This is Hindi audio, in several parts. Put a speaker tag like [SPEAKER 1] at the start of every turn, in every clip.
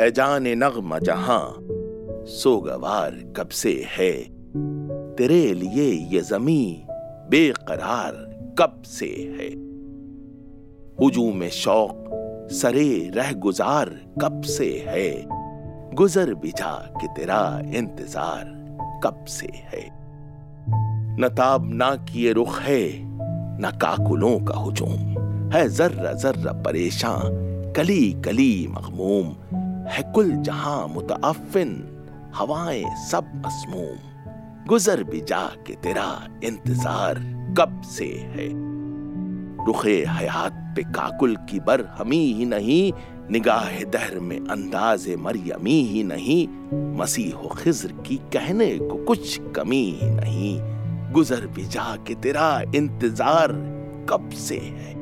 [SPEAKER 1] ए जाने नगमा जहाँ सोगवार कब से है? तेरे लिए ये जमी बेकरार कब से है? हुजूम शौक, सरे रह गुजार कब से है? गुजर बिजा कि तेरा इंतज़ार कब से है? नताब ना किए रुख है, न काकुलों का हुजूम। है जर्रा जर्रा परेशान, कली कली मखमूम है कुल जहाँ मुतअफिन, हवाएँ सब मसमूम। गुजर भी जा के तेरा इंतज़ार कब से है? रुखे हयात पे काकुल की बर हमी ही नहीं, निगाह दहर में अंदाज मरियमी ही नहीं। मसीह खिज्र की कहने को कुछ कमी ही नहीं। गुजर भी जा के तेरा इंतज़ार कब से है?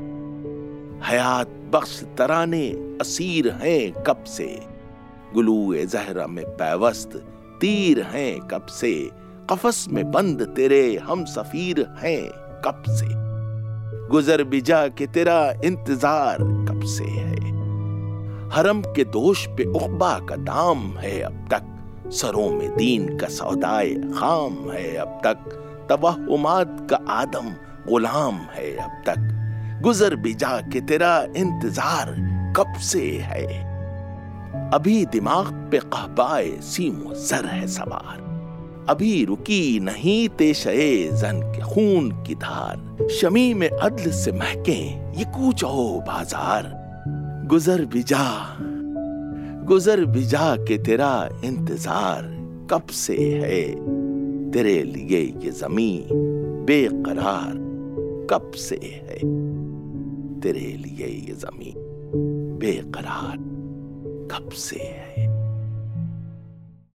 [SPEAKER 1] हयात बख्श तराने असीर हैं कब से? गुलूए जहरा में पैवस्त, तीर हैं कब से? कफस में बंद तेरे हम सफीर हैं कब से? गुजर बिजा के तेरा इंतज़ार कब से है? हरम के दोष पे उखबा का दाम है अब तक। सरों में दीन का सौदाए खाम है अब तक। तवहुमात का आदम गुलाम है अब तक। गुजर बिजा के तेरा इंतज़ार कब से है? अभी दिमाग पे कहबाए सीमो सर है सवार। अभी रुकी नहीं तेशे जन के खून की धार। शमी में अदल से महके ये कूचो बाज़ार। गुजर बिजा गुजर बिजा के तेरा इंतज़ार कब से है? तेरे लिए ये जमी बेकरार कब से है? तेरे लिए ये ज़मीन बेकरार कब से है?